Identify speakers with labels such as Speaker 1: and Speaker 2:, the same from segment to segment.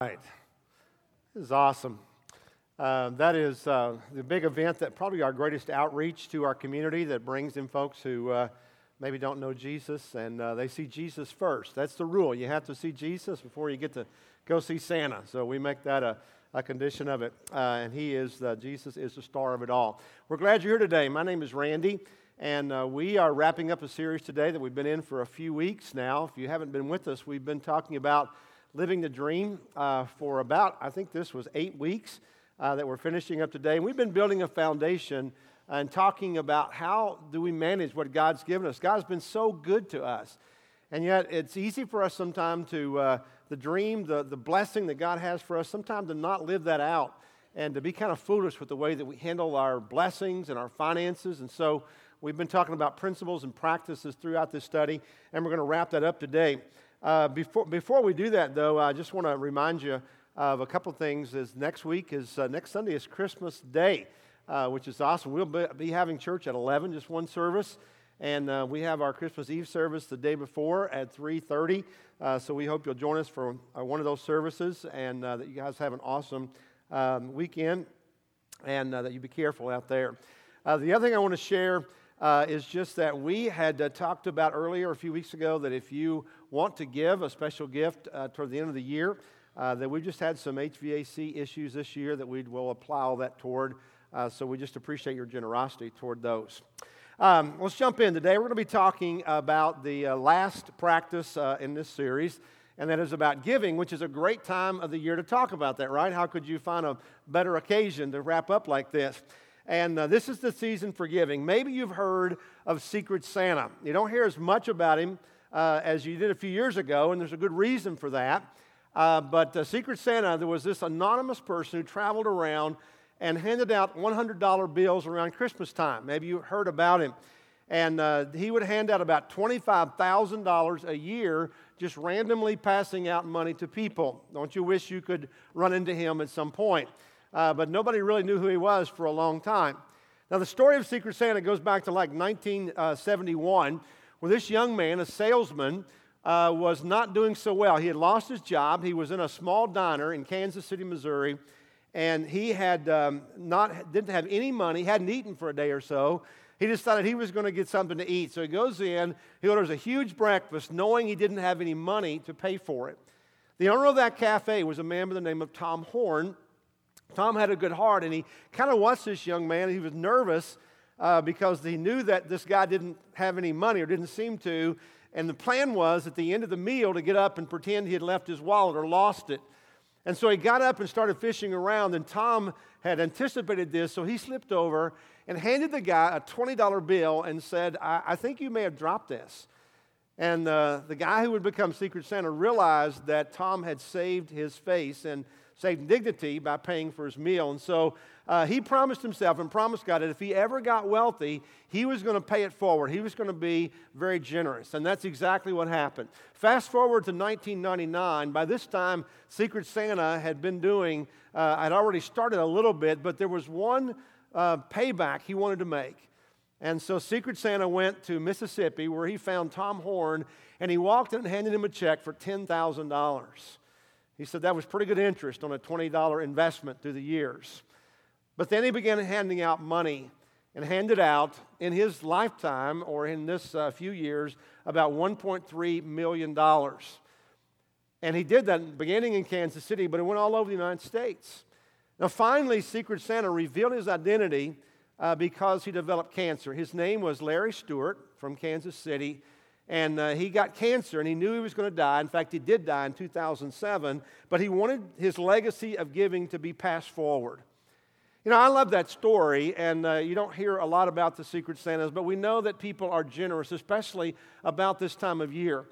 Speaker 1: right. This is awesome. Uh, that is uh, the big event that probably our greatest outreach to our community that brings in folks who uh, maybe don't know Jesus and uh, they see Jesus first. That's the rule. You have to see Jesus before you get to go see Santa. So we make that a, a condition of it. Uh, and He is, Jesus is the star of it all. We're glad you're here today. My name is Randy. And uh, we are wrapping up a series today that we've been in for a few weeks now. If you haven't been with us, we've been talking about living the dream uh, for about, I think this was eight weeks uh, that we're finishing up today. And we've been building a foundation and talking about how do we manage what God's given us. God's been so good to us. And yet, it's easy for us sometimes to, uh, the dream, the, the blessing that God has for us, sometimes to not live that out and to be kind of foolish with the way that we handle our blessings and our finances. And so, we've been talking about principles and practices throughout this study, and we're going to wrap that up today. Uh, before, before we do that, though, I just want to remind you of a couple things. Is next week is uh, next Sunday is Christmas Day, uh, which is awesome. We'll be, be, having church at 11, just one service, and uh, we have our Christmas Eve service the day before at 3:30. Uh, so we hope you'll join us for uh, one of those services, and that you guys have an awesome um, weekend, and that you be careful out there. the other thing I want to share uh, is just that we had uh, talked about earlier a few weeks ago that if you want to give a special gift uh, toward the end of the year, uh, that we've just had some HVAC issues this year that we will apply all that toward. Uh, so we just appreciate your generosity toward those. Um, let's jump in. Today we're going to be talking about the uh, last practice in this series and that is about giving, which is a great time of the year to talk about that, right? How could you find a better occasion to wrap up like this? And uh, this is the season for giving. Maybe you've heard of Secret Santa. You don't hear as much about him uh, as you did a few years ago, and there's a good reason for that. Uh, but uh, Secret Santa, there was this anonymous person who traveled around and handed out $100 bills around Christmas time. Maybe you heard about him. And uh, he would hand out about $25,000 a year just randomly passing out money to people. Don't you wish you could run into him at some point? uh, but nobody really knew who he was for a long time. Now, the story of Secret Santa goes back to like 1971, where this young man, a salesman, uh, was not doing so well. He had lost his job. He was in a small diner in Kansas City, Missouri, and he had um, not didn't have any money, hadn't eaten for a day or so. He decided he was going to get something to eat. So he goes in, he orders a huge breakfast, knowing he didn't have any money to pay for it. The owner of that cafe was a man by the name of Tom Horn, Tom had a good heart, and he kind of watched this young man. He was nervous uh, because he knew that this guy didn't have any money or didn't seem to. And the plan was at the end of the meal to get up and pretend he had left his wallet or lost it. And so he got up and started fishing around, and Tom had anticipated this, so he slipped over and handed the guy a $20 bill and said, I, I think you may have dropped this. And uh, the guy who would become Secret Santa realized that Tom had saved his face and saved dignity by paying for his meal. And so uh, he promised himself and promised God that if he ever got wealthy, he was going to pay it forward. He was going to be very generous. And that's exactly what happened. Fast forward to 1999. By this time, Secret Santa had been doing, uh, I'd already started a little bit, but there was one uh, payback he wanted to make. And so Secret Santa went to Mississippi where he found Tom Horn and he walked in and handed him a check for $10,000. He said that was pretty good interest on a $20 investment through the years. But then he began handing out money and handed out in his lifetime or in this uh, few years about $1.3 million. And he did that beginning in Kansas City, but it went all over the United States. Now, finally, Secret Santa revealed his identity uh, because he developed cancer. His name was Larry Stewart from Kansas City and uh, he got cancer and he knew he was going to die. In fact, he did die in 2007, but he wanted his legacy of giving to be passed forward. You know, I love that story, and uh, you don't hear a lot about the Secret Santas, but we know that people are generous, especially about this time of year.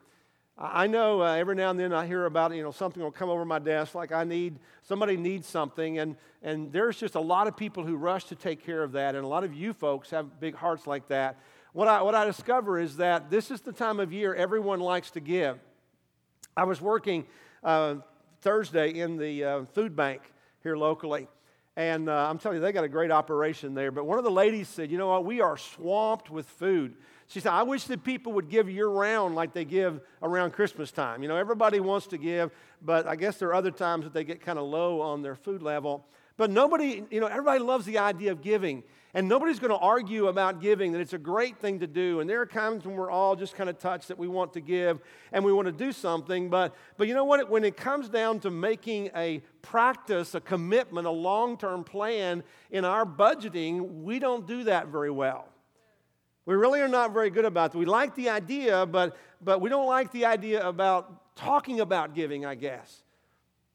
Speaker 1: I know uh, every now and then I hear about you know something will come over my desk like I need somebody needs something and and there's just a lot of people who rush to take care of that and a lot of you folks have big hearts like that what I, what I discover is that this is the time of year everyone likes to give. I was working uh, Thursday in the uh, food bank here locally. And uh, I'm telling you, they got a great operation there. But one of the ladies said, You know what? We are swamped with food. She said, I wish that people would give year round like they give around Christmas time. You know, everybody wants to give, but I guess there are other times that they get kind of low on their food level. But nobody, you know, everybody loves the idea of giving. And nobody's going to argue about giving, that it's a great thing to do. And there are times when we're all just kind of touched that we want to give and we want to do something. But, but you know what? When it comes down to making a practice, a commitment, a long term plan in our budgeting, we don't do that very well. We really are not very good about that. We like the idea, but, but we don't like the idea about talking about giving, I guess.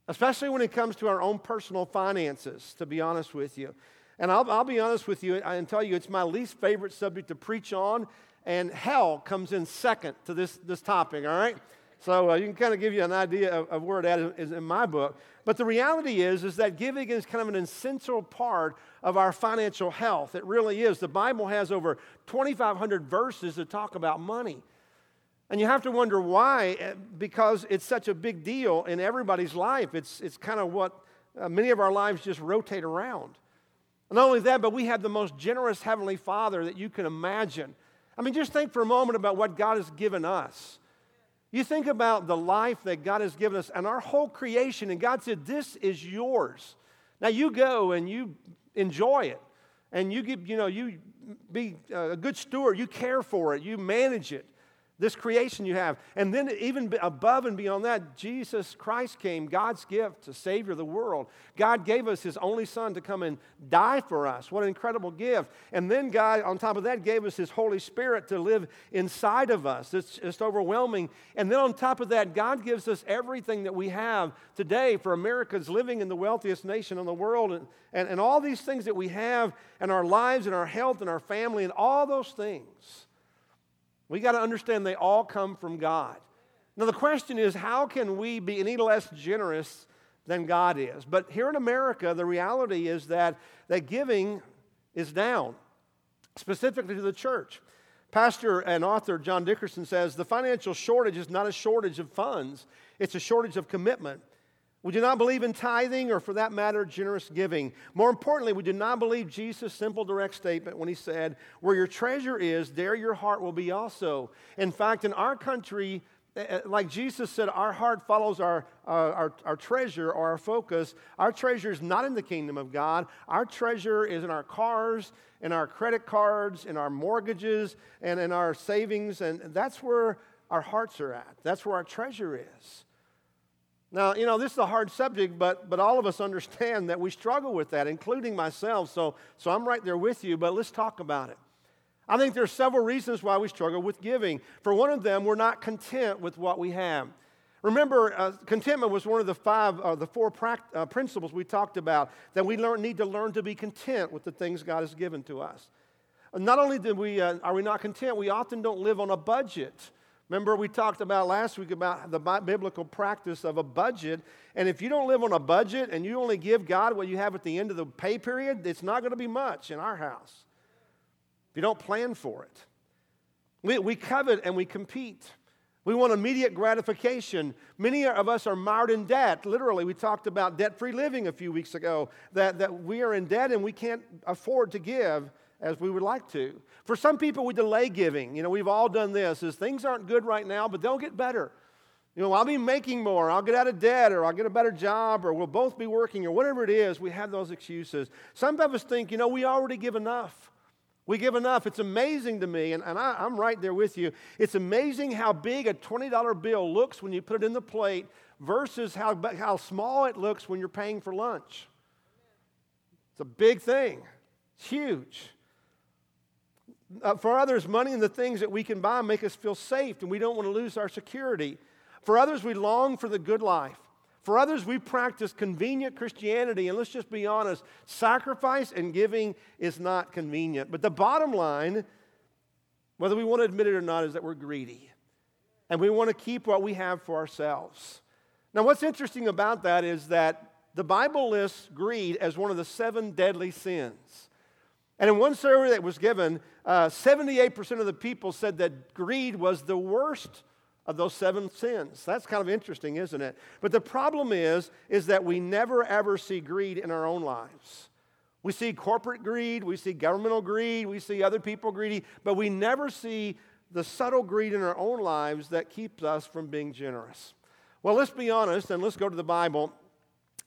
Speaker 1: Especially when it comes to our own personal finances, to be honest with you. And I'll, I'll be honest with you and tell you, it's my least favorite subject to preach on, and hell comes in second to this, this topic, all right? So uh, you can kind of give you an idea of, of where it is in my book. But the reality is, is that giving is kind of an essential part of our financial health. It really is. The Bible has over 2,500 verses that talk about money. And you have to wonder why, eh, because it's such a big deal in everybody's life. It's, it's kind of what uh, many of our lives just rotate around. Not only that, but we have the most generous Heavenly Father that you can imagine. I mean, just think for a moment about what God has given us. You think about the life that God has given us and our whole creation, and God said, This is yours. Now you go and you enjoy it, and you give, you know, you be a good steward, you care for it, you manage it this creation you have. And then, even above and beyond that, Jesus Christ came, God's gift to Savior of the world. God gave us His only Son to come and die for us. What an incredible gift. And then, God, on top of that, gave us His Holy Spirit to live inside of us. It's just overwhelming. And then, on top of that, God gives us everything that we have today for America's living in the wealthiest nation in the world. And, and, and all these things that we have, and our lives, and our health, and our family, and all those things we got to understand they all come from God. Now, the question is, how can we be any less generous than God is? But here in America, the reality is that, that giving is down, specifically to the church. Pastor and author John Dickerson says the financial shortage is not a shortage of funds, it's a shortage of commitment. We do not believe in tithing or, for that matter, generous giving. More importantly, we do not believe Jesus' simple, direct statement when he said, Where your treasure is, there your heart will be also. In fact, in our country, eh, eh, like Jesus said, our heart follows our, uh, our, our treasure or our focus. Our treasure is not in the kingdom of God. Our treasure is in our cars, in our credit cards, in our mortgages, and in our savings. And that's where our hearts are at. That's where our treasure is. Now, you know, this is a hard subject, but, but all of us understand that we struggle with that, including myself. So, so I'm right there with you, but let's talk about it. I think there are several reasons why we struggle with giving. For one of them, we're not content with what we have. Remember, uh, contentment was one of the five, uh, the four pract- uh, principles we talked about that we learn, need to learn to be content with the things God has given to us. Not only do we, uh, are we not content, we often don't live on a budget. Remember, we talked about last week about the biblical practice of a budget. And if you don't live on a budget and you only give God what you have at the end of the pay period, it's not going to be much in our house. If you don't plan for it, we, we covet and we compete. We want immediate gratification. Many of us are mired in debt. Literally, we talked about debt free living a few weeks ago, that, that we are in debt and we can't afford to give as we would like to. For some people, we delay giving. You know, we've all done this. Is things aren't good right now, but they'll get better. You know, I'll be making more, I'll get out of debt, or I'll get a better job, or we'll both be working, or whatever it is, we have those excuses. Some of us think, you know, we already give enough. We give enough. It's amazing to me, and, and I, I'm right there with you. It's amazing how big a $20 bill looks when you put it in the plate versus how, how small it looks when you're paying for lunch. It's a big thing, it's huge. Uh, for others, money and the things that we can buy make us feel safe, and we don't want to lose our security. For others, we long for the good life. For others, we practice convenient Christianity, and let's just be honest sacrifice and giving is not convenient. But the bottom line, whether we want to admit it or not, is that we're greedy. And we want to keep what we have for ourselves. Now, what's interesting about that is that the Bible lists greed as one of the seven deadly sins. And in one survey that was given, uh, 78% of the people said that greed was the worst of those seven sins. That's kind of interesting, isn't it? But the problem is, is that we never ever see greed in our own lives. We see corporate greed, we see governmental greed, we see other people greedy, but we never see the subtle greed in our own lives that keeps us from being generous. Well, let's be honest and let's go to the Bible.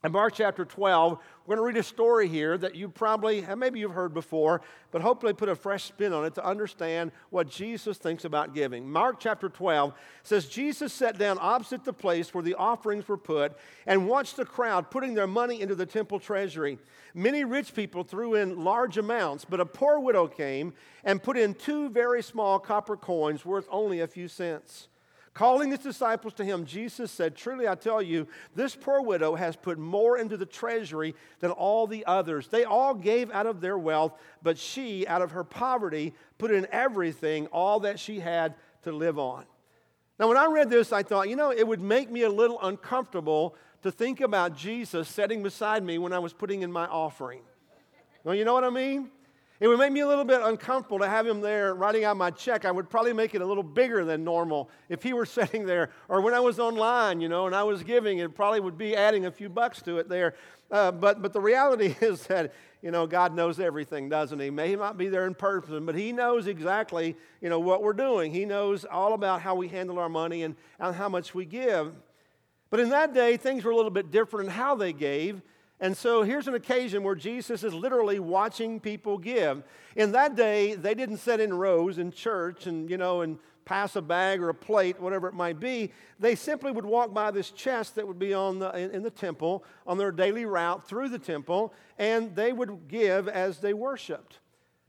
Speaker 1: In Mark chapter 12, we're going to read a story here that you probably, maybe you've heard before, but hopefully put a fresh spin on it to understand what Jesus thinks about giving. Mark chapter 12 says, Jesus sat down opposite the place where the offerings were put and watched the crowd putting their money into the temple treasury. Many rich people threw in large amounts, but a poor widow came and put in two very small copper coins worth only a few cents. Calling his disciples to him, Jesus said, Truly I tell you, this poor widow has put more into the treasury than all the others. They all gave out of their wealth, but she, out of her poverty, put in everything, all that she had to live on. Now, when I read this, I thought, you know, it would make me a little uncomfortable to think about Jesus sitting beside me when I was putting in my offering. Well, you know what I mean? It would make me a little bit uncomfortable to have him there writing out my check. I would probably make it a little bigger than normal if he were sitting there. Or when I was online, you know, and I was giving, it probably would be adding a few bucks to it there. Uh, but, but the reality is that, you know, God knows everything, doesn't he? May he not be there in person, but he knows exactly, you know, what we're doing. He knows all about how we handle our money and, and how much we give. But in that day, things were a little bit different in how they gave. And so here's an occasion where Jesus is literally watching people give. In that day, they didn't sit in rows in church and, you know, and pass a bag or a plate, whatever it might be. They simply would walk by this chest that would be on the, in, the temple on their daily route through the temple, and they would give as they worshiped.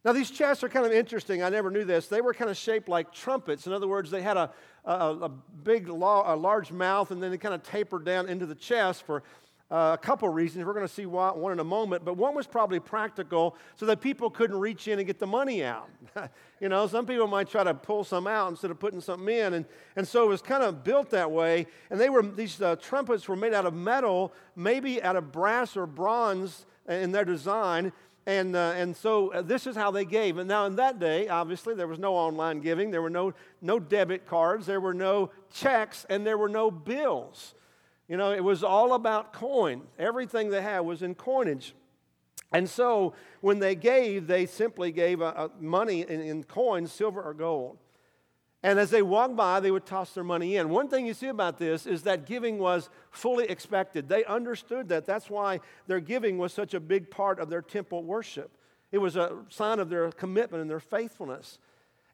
Speaker 1: Now, these chests are kind of interesting. I never knew this. They were kind of shaped like trumpets. In other words, they had a, a, a big, a large mouth, and then they kind of tapered down into the chest for uh, a couple reasons. We're going to see one in a moment, but one was probably practical so that people couldn't reach in and get the money out. you know, some people might try to pull some out instead of putting something in, and, and so it was kind of built that way. And they were these uh, trumpets were made out of metal, maybe out of brass or bronze in their design. And, uh, and so uh, this is how they gave. And now, in that day, obviously, there was no online giving, there were no, no debit cards, there were no checks, and there were no bills. You know, it was all about coin. Everything they had was in coinage. And so when they gave, they simply gave a, a money in, in coins, silver or gold. And as they walked by, they would toss their money in. One thing you see about this is that giving was fully expected. They understood that. That's why their giving was such a big part of their temple worship. It was a sign of their commitment and their faithfulness.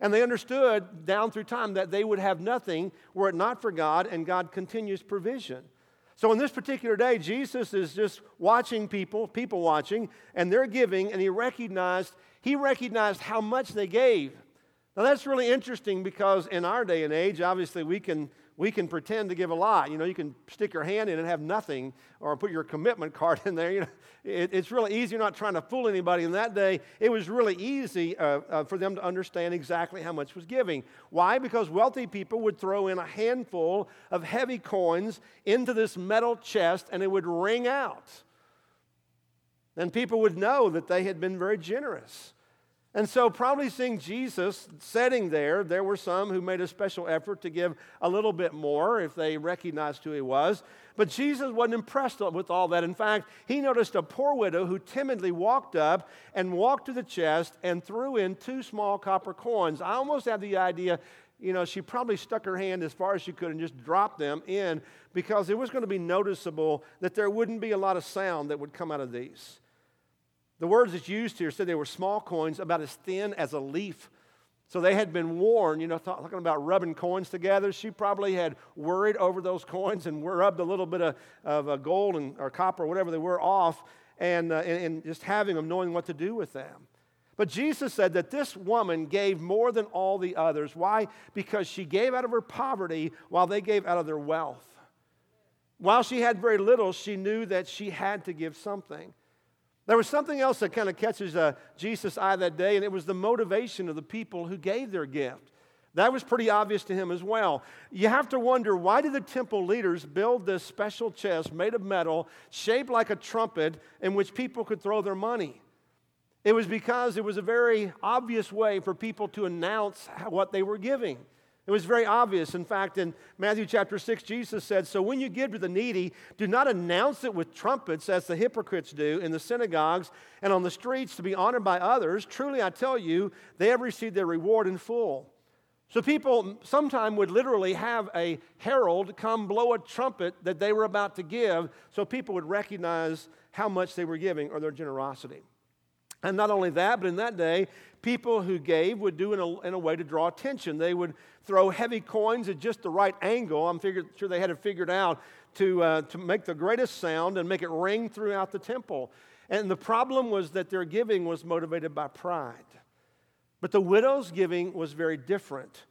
Speaker 1: And they understood down through time that they would have nothing were it not for God, and God continues provision. So, on this particular day, Jesus is just watching people, people watching, and they're giving, and he recognized, he recognized how much they gave. Now, that's really interesting because in our day and age, obviously, we can we can pretend to give a lot. You know, you can stick your hand in and have nothing, or put your commitment card in there. You know, it, it's really easy. You're not trying to fool anybody. In that day, it was really easy uh, uh, for them to understand exactly how much was giving. Why? Because wealthy people would throw in a handful of heavy coins into this metal chest, and it would ring out. And people would know that they had been very generous. And so, probably seeing Jesus sitting there, there were some who made a special effort to give a little bit more if they recognized who he was. But Jesus wasn't impressed with all that. In fact, he noticed a poor widow who timidly walked up and walked to the chest and threw in two small copper coins. I almost had the idea, you know, she probably stuck her hand as far as she could and just dropped them in because it was going to be noticeable that there wouldn't be a lot of sound that would come out of these. The words that's used here said they were small coins about as thin as a leaf. So they had been worn, you know, talking about rubbing coins together. She probably had worried over those coins and rubbed a little bit of, of uh, gold and, or copper, or whatever they were, off and, uh, and, and just having them, knowing what to do with them. But Jesus said that this woman gave more than all the others. Why? Because she gave out of her poverty while they gave out of their wealth. While she had very little, she knew that she had to give something. There was something else that kind of catches uh, Jesus' eye that day, and it was the motivation of the people who gave their gift. That was pretty obvious to him as well. You have to wonder why did the temple leaders build this special chest made of metal, shaped like a trumpet, in which people could throw their money? It was because it was a very obvious way for people to announce what they were giving. It was very obvious. In fact, in Matthew chapter 6, Jesus said, So when you give to the needy, do not announce it with trumpets as the hypocrites do in the synagogues and on the streets to be honored by others. Truly, I tell you, they have received their reward in full. So people sometime would literally have a herald come blow a trumpet that they were about to give so people would recognize how much they were giving or their generosity. And not only that, but in that day, people who gave would do in a, in a way to draw attention. They would throw heavy coins at just the right angle. I'm figured, sure they had it figured out to, uh, to make the greatest sound and make it ring throughout the temple. And the problem was that their giving was motivated by pride. But the widow's giving was very different.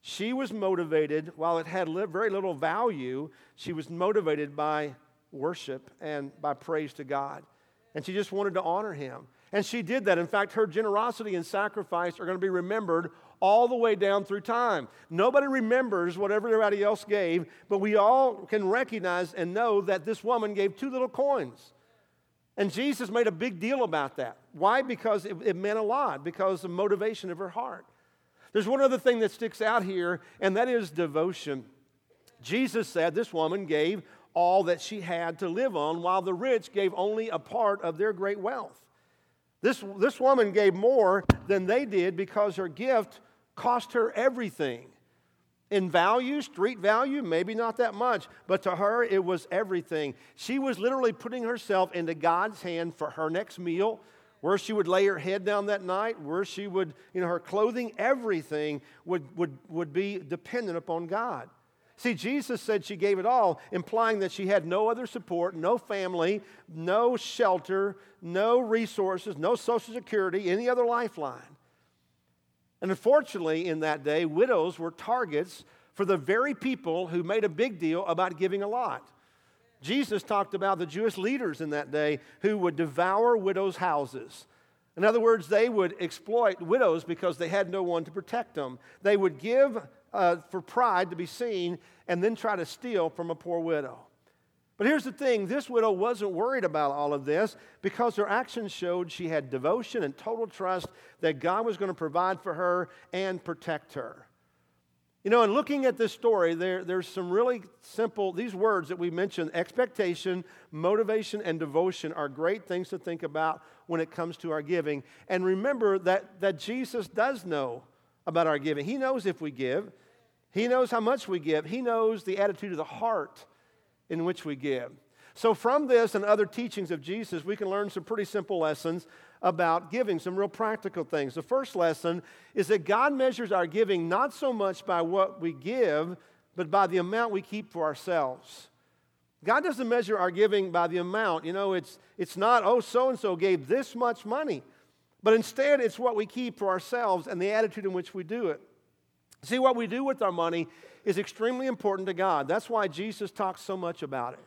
Speaker 1: She was motivated, while it had very little value, she was motivated by worship and by praise to God. And she just wanted to honor him. And she did that. In fact, her generosity and sacrifice are going to be remembered all the way down through time. Nobody remembers what everybody else gave, but we all can recognize and know that this woman gave two little coins. And Jesus made a big deal about that. Why? Because it, it meant a lot, because of the motivation of her heart. There's one other thing that sticks out here, and that is devotion. Jesus said this woman gave all that she had to live on, while the rich gave only a part of their great wealth. This, this woman gave more than they did because her gift cost her everything. In value, street value, maybe not that much, but to her it was everything. She was literally putting herself into God's hand for her next meal, where she would lay her head down that night, where she would, you know, her clothing, everything would, would, would be dependent upon God. See, Jesus said she gave it all, implying that she had no other support, no family, no shelter, no resources, no social security, any other lifeline. And unfortunately, in that day, widows were targets for the very people who made a big deal about giving a lot. Jesus talked about the Jewish leaders in that day who would devour widows' houses. In other words, they would exploit widows because they had no one to protect them. They would give uh, for pride to be seen and then try to steal from a poor widow. But here's the thing this widow wasn't worried about all of this because her actions showed she had devotion and total trust that God was going to provide for her and protect her. You know, in looking at this story, there, there's some really simple, these words that we mentioned expectation, motivation, and devotion are great things to think about when it comes to our giving. And remember that, that Jesus does know about our giving. He knows if we give, He knows how much we give, He knows the attitude of the heart in which we give. So, from this and other teachings of Jesus, we can learn some pretty simple lessons about giving, some real practical things. The first lesson is that God measures our giving not so much by what we give, but by the amount we keep for ourselves. God doesn't measure our giving by the amount. You know, it's, it's not, oh, so and so gave this much money, but instead it's what we keep for ourselves and the attitude in which we do it. See, what we do with our money is extremely important to God. That's why Jesus talks so much about it.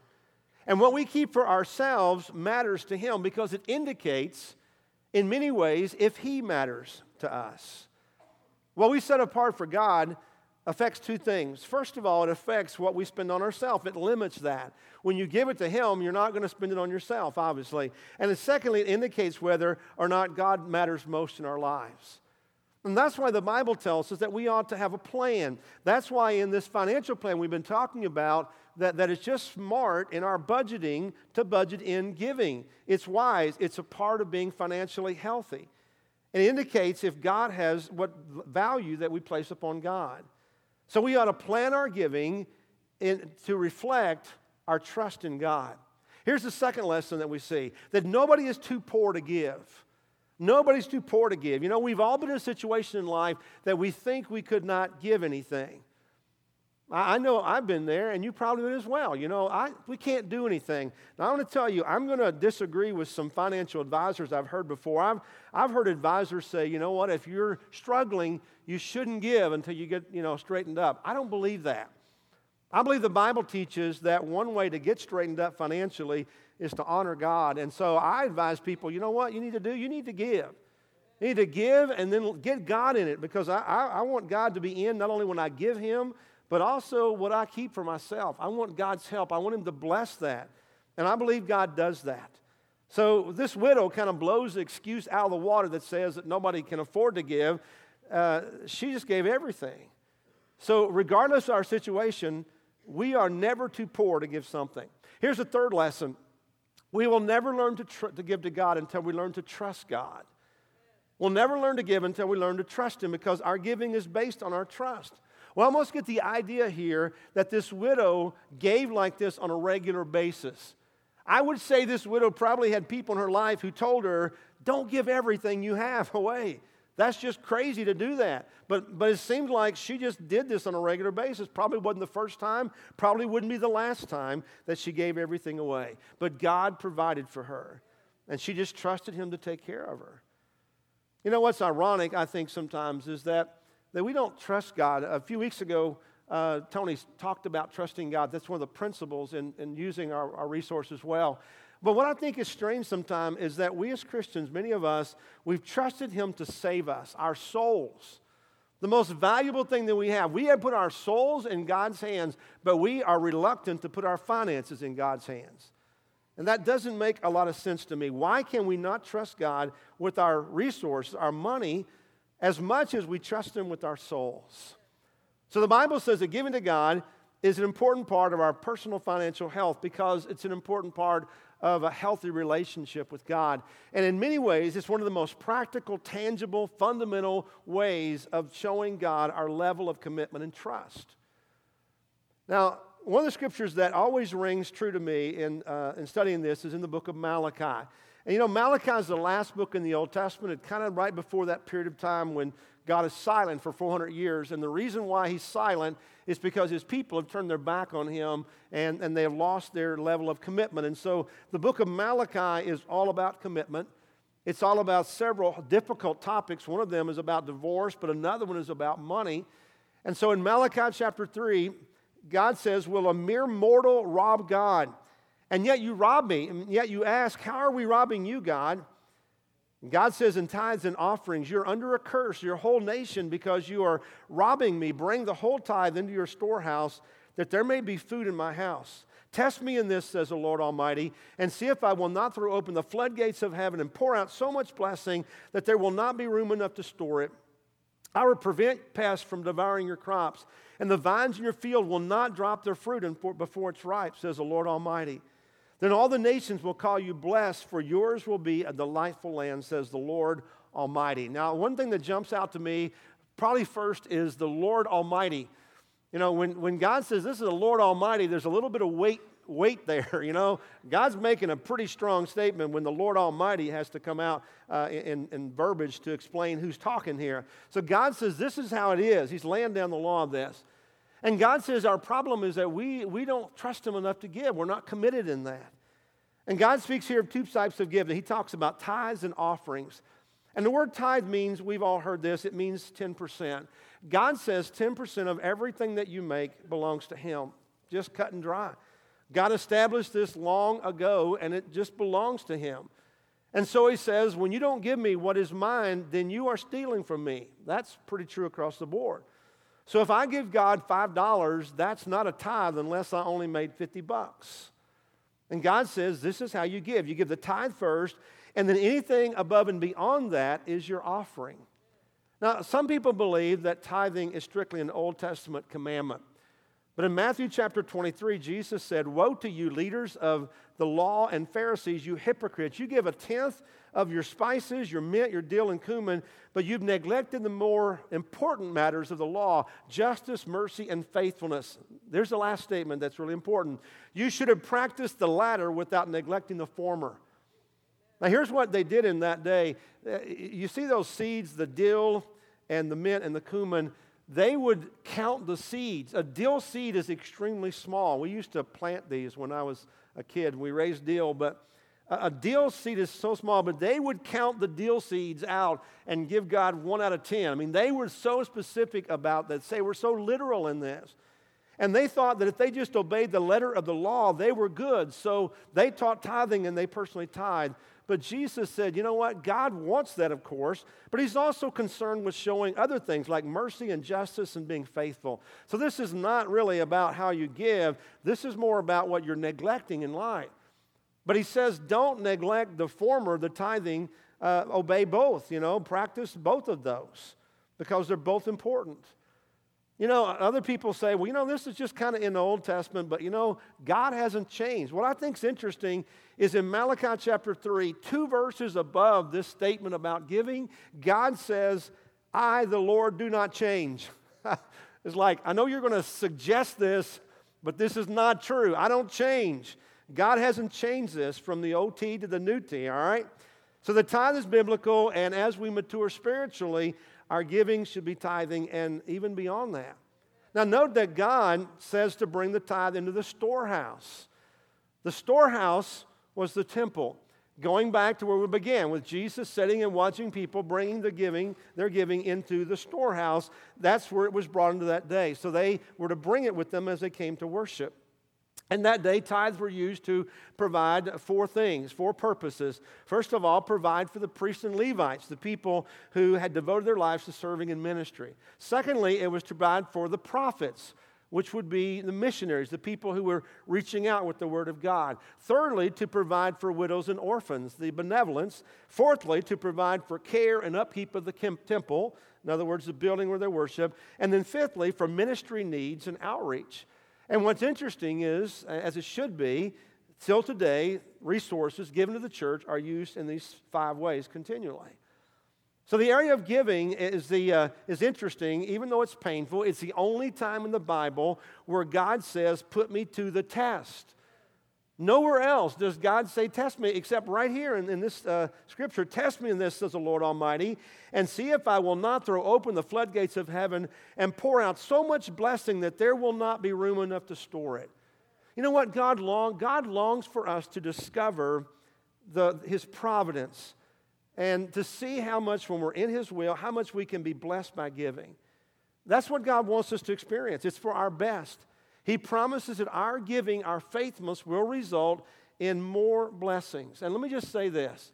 Speaker 1: And what we keep for ourselves matters to Him because it indicates, in many ways, if He matters to us. What we set apart for God affects two things. First of all, it affects what we spend on ourselves, it limits that. When you give it to Him, you're not going to spend it on yourself, obviously. And secondly, it indicates whether or not God matters most in our lives. And that's why the Bible tells us that we ought to have a plan. That's why in this financial plan we've been talking about that, that it's just smart in our budgeting to budget in giving. It's wise, it's a part of being financially healthy. It indicates if God has what value that we place upon God. So we ought to plan our giving in, to reflect our trust in God. Here's the second lesson that we see that nobody is too poor to give. Nobody's too poor to give. You know, we've all been in a situation in life that we think we could not give anything. I, know I've been there, and you probably as well. You know, I, we can't do anything. Now, I want to tell you, I'm going to disagree with some financial advisors I've heard before. I've, I've heard advisors say, you know what, if you're struggling, you shouldn't give until you get, you know, straightened up. I don't believe that. I believe the Bible teaches that one way to get straightened up financially is to honor God. And so I advise people, you know what you need to do? You need to give. You need to give and then get God in it because I, I, I want God to be in not only when I give Him, but also what I keep for myself. I want God's help. I want Him to bless that. And I believe God does that. So this widow kind of blows the excuse out of the water that says that nobody can afford to give. Uh, she just gave everything. So, regardless of our situation, we are never too poor to give something. Here's the third lesson we will never learn to, tr- to give to God until we learn to trust God. We'll never learn to give until we learn to trust Him because our giving is based on our trust. We almost get the idea here that this widow gave like this on a regular basis. I would say this widow probably had people in her life who told her, Don't give everything you have away. That's just crazy to do that. But, but it seems like she just did this on a regular basis. Probably wasn't the first time, probably wouldn't be the last time that she gave everything away. But God provided for her, and she just trusted Him to take care of her. You know what's ironic, I think, sometimes is that, that we don't trust God. A few weeks ago, uh, Tony talked about trusting God. That's one of the principles in, in using our, our resources well. But what I think is strange sometimes is that we as Christians, many of us, we've trusted Him to save us, our souls. The most valuable thing that we have. We have put our souls in God's hands, but we are reluctant to put our finances in God's hands. And that doesn't make a lot of sense to me. Why can we not trust God with our resources, our money, as much as we trust Him with our souls? So the Bible says that giving to God is an important part of our personal financial health because it's an important part of a healthy relationship with God. And in many ways, it's one of the most practical, tangible, fundamental ways of showing God our level of commitment and trust. Now, one of the scriptures that always rings true to me in, uh, in studying this is in the book of Malachi. And you know, Malachi is the last book in the Old Testament. It's kind of right before that period of time when God is silent for 400 years. And the reason why he's silent is because his people have turned their back on him and, and they have lost their level of commitment. And so the book of Malachi is all about commitment. It's all about several difficult topics. One of them is about divorce, but another one is about money. And so in Malachi chapter 3, God says, Will a mere mortal rob God? And yet you rob me. And yet you ask, How are we robbing you, God? God says in tithes and offerings, you're under a curse, your whole nation, because you are robbing me. Bring the whole tithe into your storehouse, that there may be food in my house. Test me in this, says the Lord Almighty, and see if I will not throw open the floodgates of heaven and pour out so much blessing that there will not be room enough to store it. I will prevent pests from devouring your crops, and the vines in your field will not drop their fruit before it's ripe, says the Lord Almighty. Then all the nations will call you blessed, for yours will be a delightful land, says the Lord Almighty. Now, one thing that jumps out to me, probably first, is the Lord Almighty. You know, when, when God says this is the Lord Almighty, there's a little bit of weight, weight there, you know. God's making a pretty strong statement when the Lord Almighty has to come out uh, in, in verbiage to explain who's talking here. So God says this is how it is. He's laying down the law of this. And God says our problem is that we, we don't trust Him enough to give. We're not committed in that. And God speaks here of two types of giving. He talks about tithes and offerings. And the word tithe means, we've all heard this, it means 10%. God says 10% of everything that you make belongs to Him, just cut and dry. God established this long ago, and it just belongs to Him. And so He says, when you don't give me what is mine, then you are stealing from me. That's pretty true across the board. So if I give God $5, that's not a tithe unless I only made 50 bucks. And God says this is how you give. You give the tithe first, and then anything above and beyond that is your offering. Now, some people believe that tithing is strictly an Old Testament commandment. But in Matthew chapter 23, Jesus said, Woe to you, leaders of the law and Pharisees, you hypocrites! You give a tenth of your spices, your mint, your dill, and cumin, but you've neglected the more important matters of the law justice, mercy, and faithfulness. There's the last statement that's really important. You should have practiced the latter without neglecting the former. Now, here's what they did in that day. Uh, you see those seeds, the dill and the mint and the cumin, they would count the seeds. A dill seed is extremely small. We used to plant these when I was a kid. We raised dill, but a deal seed is so small, but they would count the deal seeds out and give God one out of 10. I mean, they were so specific about that, say, we're so literal in this. And they thought that if they just obeyed the letter of the law, they were good. So they taught tithing and they personally tithe. But Jesus said, you know what? God wants that, of course, but He's also concerned with showing other things like mercy and justice and being faithful. So this is not really about how you give, this is more about what you're neglecting in life. But he says, don't neglect the former, the tithing, uh, obey both, you know, practice both of those because they're both important. You know, other people say, well, you know, this is just kind of in the Old Testament, but you know, God hasn't changed. What I think is interesting is in Malachi chapter 3, two verses above this statement about giving, God says, I, the Lord, do not change. it's like, I know you're going to suggest this, but this is not true. I don't change. God hasn't changed this from the OT to the new T, all right? So the tithe is biblical, and as we mature spiritually, our giving should be tithing and even beyond that. Now, note that God says to bring the tithe into the storehouse. The storehouse was the temple. Going back to where we began with Jesus sitting and watching people bringing the giving, their giving into the storehouse, that's where it was brought into that day. So they were to bring it with them as they came to worship. And that day, tithes were used to provide four things, four purposes. First of all, provide for the priests and Levites, the people who had devoted their lives to serving in ministry. Secondly, it was to provide for the prophets, which would be the missionaries, the people who were reaching out with the word of God. Thirdly, to provide for widows and orphans, the benevolence. Fourthly, to provide for care and upkeep of the temple, in other words, the building where they worship. And then fifthly, for ministry needs and outreach. And what's interesting is, as it should be, till today, resources given to the church are used in these five ways continually. So the area of giving is, the, uh, is interesting, even though it's painful. It's the only time in the Bible where God says, Put me to the test. Nowhere else does God say, Test me, except right here in, in this uh, scripture. Test me in this, says the Lord Almighty, and see if I will not throw open the floodgates of heaven and pour out so much blessing that there will not be room enough to store it. You know what God longs? God longs for us to discover the, His providence and to see how much, when we're in His will, how much we can be blessed by giving. That's what God wants us to experience. It's for our best. He promises that our giving, our faithfulness will result in more blessings. And let me just say this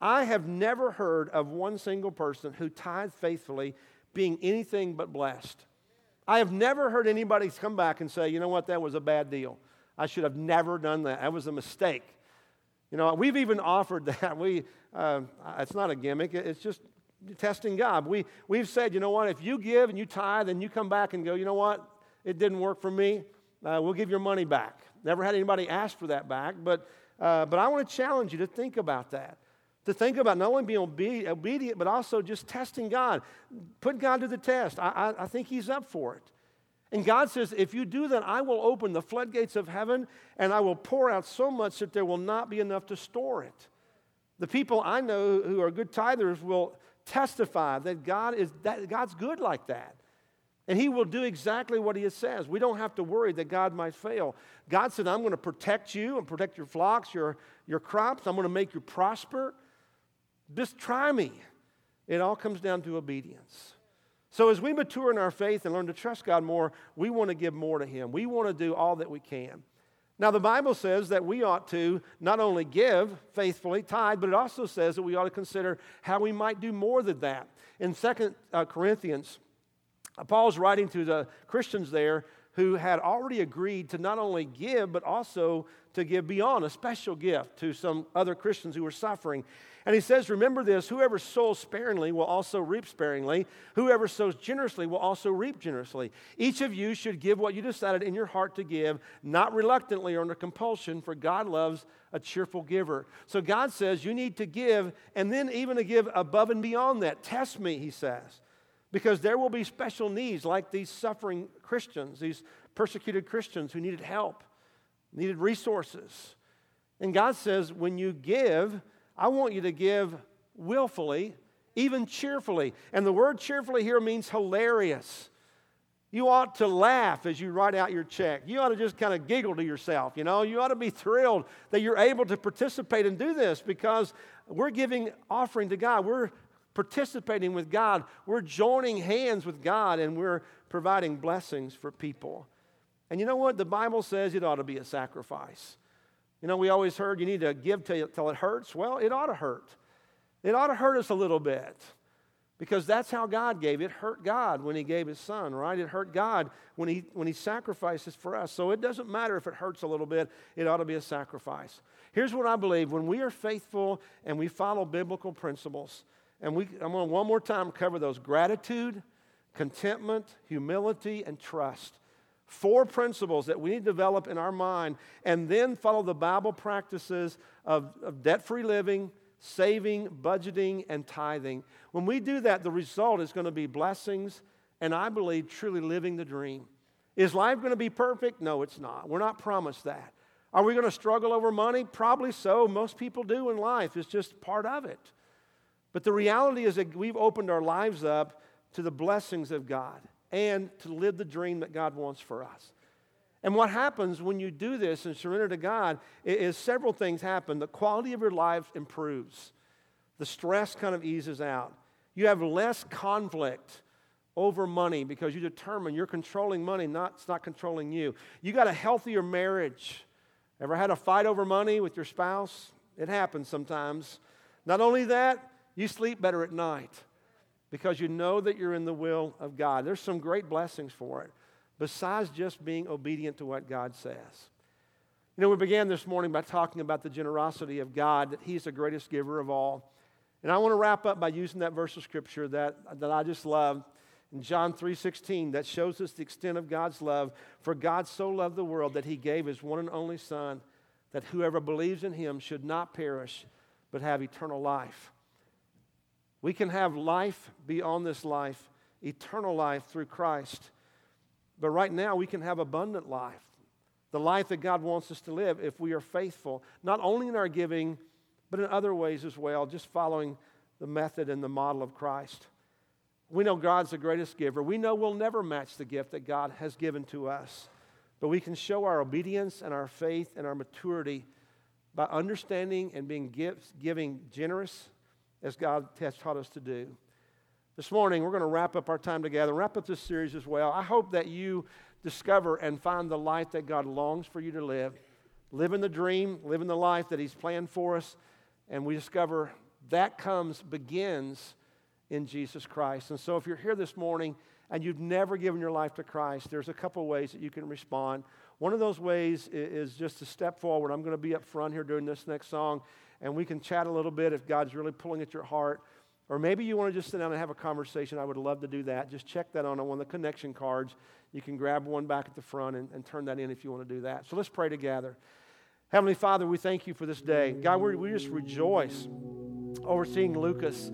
Speaker 1: I have never heard of one single person who tithed faithfully being anything but blessed. I have never heard anybody come back and say, you know what, that was a bad deal. I should have never done that. That was a mistake. You know, we've even offered that. We, uh, it's not a gimmick, it's just testing God. We, we've said, you know what, if you give and you tithe and you come back and go, you know what, it didn't work for me, uh, we'll give your money back. Never had anybody ask for that back, but, uh, but I want to challenge you to think about that. To think about not only being obe- obedient, but also just testing God. Put God to the test. I, I, I think He's up for it. And God says, if you do that, I will open the floodgates of heaven and I will pour out so much that there will not be enough to store it. The people I know who are good tithers will testify that God is that God's good like that. And he will do exactly what he says. We don't have to worry that God might fail. God said, I'm going to protect you and protect your flocks, your, your crops. I'm going to make you prosper. Just try me. It all comes down to obedience. So, as we mature in our faith and learn to trust God more, we want to give more to Him. We want to do all that we can. Now, the Bible says that we ought to not only give faithfully, tithe, but it also says that we ought to consider how we might do more than that. In Second uh, Corinthians Paul's writing to the Christians there who had already agreed to not only give, but also to give beyond a special gift to some other Christians who were suffering. And he says, Remember this whoever sows sparingly will also reap sparingly. Whoever sows generously will also reap generously. Each of you should give what you decided in your heart to give, not reluctantly or under compulsion, for God loves a cheerful giver. So God says you need to give, and then even to give above and beyond that. Test me, he says because there will be special needs like these suffering Christians, these persecuted Christians who needed help, needed resources. And God says, when you give, I want you to give willfully, even cheerfully. And the word cheerfully here means hilarious. You ought to laugh as you write out your check. You ought to just kind of giggle to yourself, you know. You ought to be thrilled that you're able to participate and do this because we're giving offering to God. We're participating with God. We're joining hands with God and we're providing blessings for people. And you know what? The Bible says it ought to be a sacrifice. You know, we always heard you need to give till, till it hurts. Well, it ought to hurt. It ought to hurt us a little bit because that's how God gave. It hurt God when He gave His Son, right? It hurt God when He, when he sacrifices for us. So it doesn't matter if it hurts a little bit, it ought to be a sacrifice. Here's what I believe when we are faithful and we follow biblical principles, and we, I'm going to one more time cover those gratitude, contentment, humility, and trust. Four principles that we need to develop in our mind and then follow the Bible practices of, of debt free living, saving, budgeting, and tithing. When we do that, the result is going to be blessings and I believe truly living the dream. Is life going to be perfect? No, it's not. We're not promised that. Are we going to struggle over money? Probably so. Most people do in life. It's just part of it. But the reality is that we've opened our lives up to the blessings of God and to live the dream that God wants for us. And what happens when you do this and surrender to God is several things happen. The quality of your life improves, the stress kind of eases out. You have less conflict over money because you determine you're controlling money, not, it's not controlling you. You got a healthier marriage. Ever had a fight over money with your spouse? It happens sometimes. Not only that, you sleep better at night because you know that you're in the will of God. There's some great blessings for it, besides just being obedient to what God says. You know, we began this morning by talking about the generosity of God, that He's the greatest giver of all. And I want to wrap up by using that verse of Scripture that, that I just love in John 3:16 that shows us the extent of God's love. For God so loved the world that he gave his one and only son that whoever believes in him should not perish but have eternal life. We can have life beyond this life, eternal life through Christ. But right now, we can have abundant life, the life that God wants us to live if we are faithful, not only in our giving, but in other ways as well, just following the method and the model of Christ. We know God's the greatest giver. We know we'll never match the gift that God has given to us. But we can show our obedience and our faith and our maturity by understanding and being give, giving generous as God has taught us to do. This morning, we're going to wrap up our time together, wrap up this series as well. I hope that you discover and find the life that God longs for you to live. Living the dream, living the life that He's planned for us, and we discover that comes, begins in Jesus Christ. And so, if you're here this morning and you've never given your life to Christ, there's a couple ways that you can respond. One of those ways is just to step forward. I'm going to be up front here during this next song and we can chat a little bit if God's really pulling at your heart. Or maybe you want to just sit down and have a conversation. I would love to do that. Just check that on one of the connection cards. You can grab one back at the front and, and turn that in if you want to do that. So let's pray together. Heavenly Father, we thank you for this day. God, we, we just rejoice over seeing Lucas,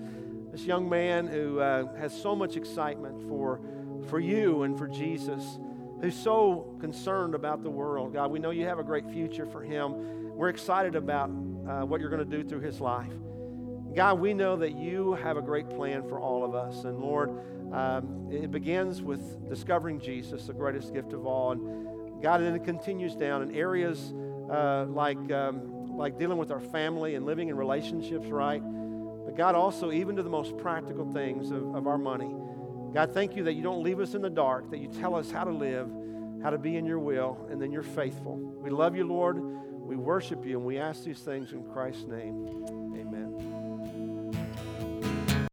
Speaker 1: this young man who uh, has so much excitement for, for you and for Jesus, who's so concerned about the world. God, we know you have a great future for him. We're excited about uh, what you're going to do through his life. God, we know that you have a great plan for all of us. And Lord, um, it begins with discovering Jesus, the greatest gift of all. And God, and it continues down in areas uh, like, um, like dealing with our family and living in relationships right. But God, also, even to the most practical things of, of our money. God, thank you that you don't leave us in the dark, that you tell us how to live, how to be in your will, and then you're faithful. We love you, Lord. We worship you and we ask these things in Christ's name.